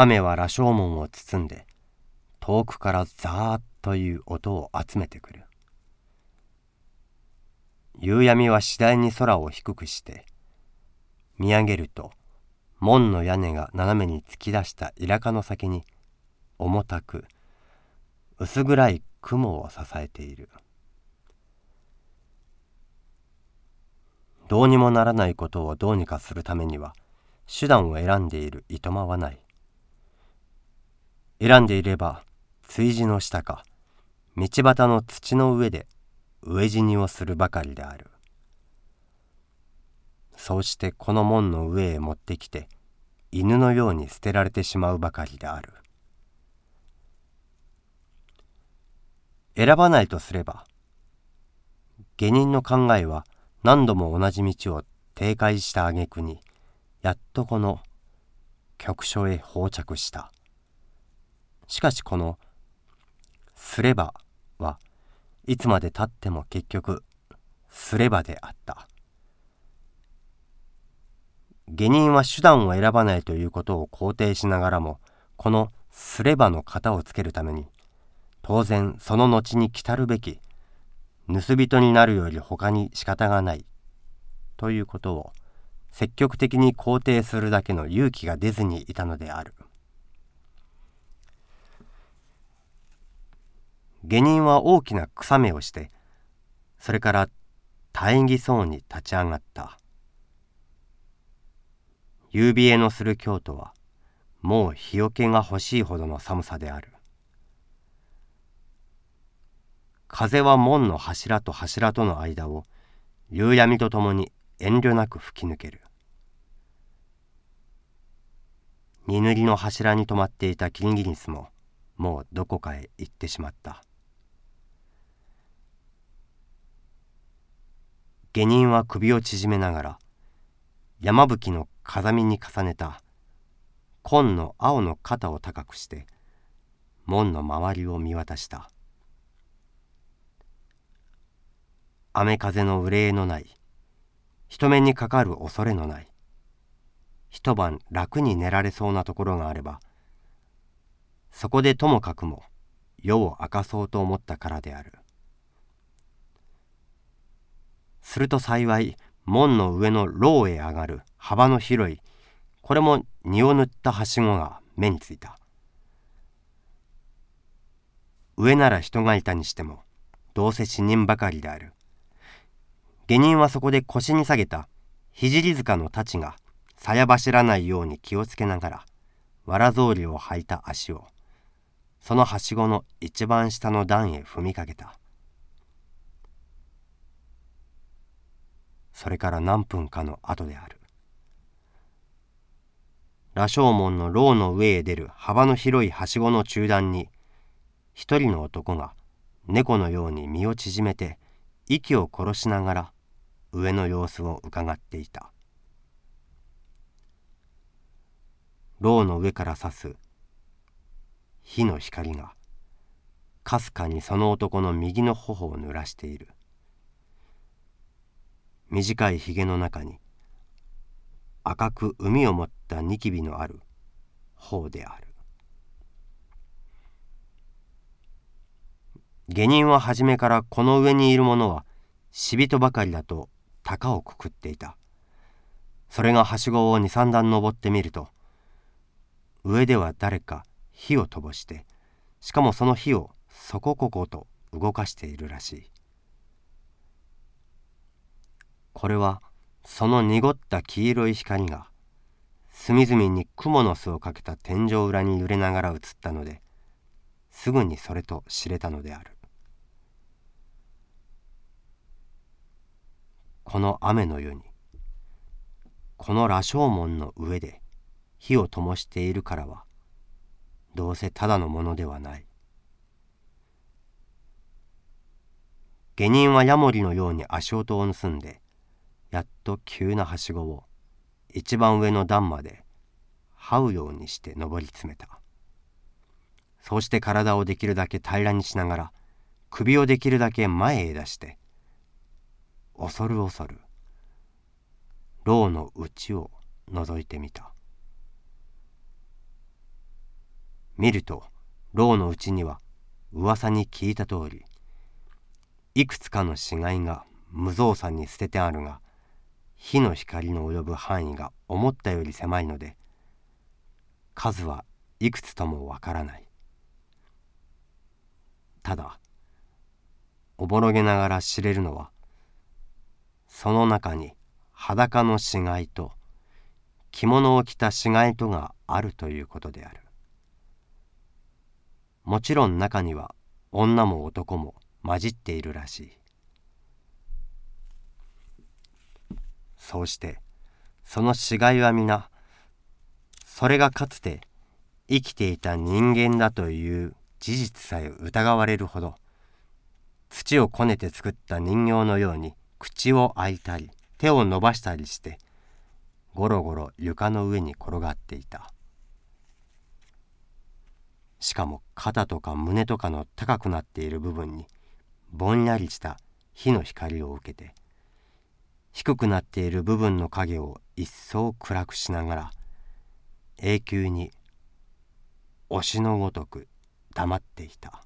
雨は羅生門を包んで遠くからザーッという音を集めてくる。夕闇は次第に空を低くして見上げると門の屋根が斜めに突き出したイカの先に重たく薄暗い雲を支えている。どうにもならないことをどうにかするためには手段を選んでいるいとまはない。選んでいれば炊事の下か道端の土の上で飢え死にをするばかりである。そうしてこの門の上へ持ってきて犬のように捨てられてしまうばかりである。選ばないとすれば下人の考えは何度も同じ道を停滞した挙句にやっとこの局所へ放着した。しかしこの「すれば」はいつまでたっても結局すればであった。下人は手段を選ばないということを肯定しながらもこのすればの型をつけるために当然その後に来たるべき盗人になるより他に仕方がないということを積極的に肯定するだけの勇気が出ずにいたのである。下人は大きな草目をしてそれから大義そうに立ち上がった。夕冷えのする京都はもう日よけが欲しいほどの寒さである。風は門の柱と柱との間を夕闇とともに遠慮なく吹き抜ける。荷塗りの柱に止まっていたキリギリスももうどこかへ行ってしまった。下人は首を縮めながら山吹の風見に重ねた紺の青の肩を高くして門の周りを見渡した。雨風の憂いのない人目にかかる恐れのない一晩楽に寝られそうなところがあればそこでともかくも夜を明かそうと思ったからである。すると幸い門の上の牢へ上がる幅の広いこれも荷を塗ったはしごが目についた。上なら人がいたにしてもどうせ死人ばかりである。下人はそこで腰に下げた聖塚の太刀がさや走らないように気をつけながらわら草履を履いた足をそのはしごの一番下の段へ踏みかけた。それから何分かの後である。羅生門の牢の上へ出る幅の広いはしごの中段に一人の男が猫のように身を縮めて息を殺しながら上の様子をうかがっていた。牢の上から差す火の光がかすかにその男の右の頬を濡らしている。短いひげの中に赤く海を持ったニキビのある頬である。下人は初めからこの上にいる者は死人ばかりだと高をくくっていた。それがはしごを二三段登ってみると上では誰か火をとぼしてしかもその火をそこここと動かしているらしい。これはその濁った黄色い光が隅々に蜘蛛の巣をかけた天井裏に揺れながら映ったのですぐにそれと知れたのである。この雨の夜にこの羅生門の上で火を灯しているからはどうせただのものではない。下人はヤモリのように足音を盗んでやっと急なはしごを一番上の段まで這うようにして登り詰めた。そうして体をできるだけ平らにしながら首をできるだけ前へ出して恐る恐る牢の内を覗いてみた。見ると牢のうちには噂に聞いた通りいくつかの死骸が無造作に捨ててあるが火の光の及ぶ範囲が思ったより狭いので数はいくつともわからない。ただおぼろげながら知れるのはその中に裸の死骸と着物を着た死骸とがあるということである。もちろん中には女も男も混じっているらしい。そうしてその死骸は皆それがかつて生きていた人間だという事実さえ疑われるほど土をこねて作った人形のように口を開いたり手を伸ばしたりしてゴロゴロ床の上に転がっていた。しかも肩とか胸とかの高くなっている部分にぼんやりした火の光を受けて低くなっている部分の影を一層暗くしながら永久に推しのごとく黙っていた。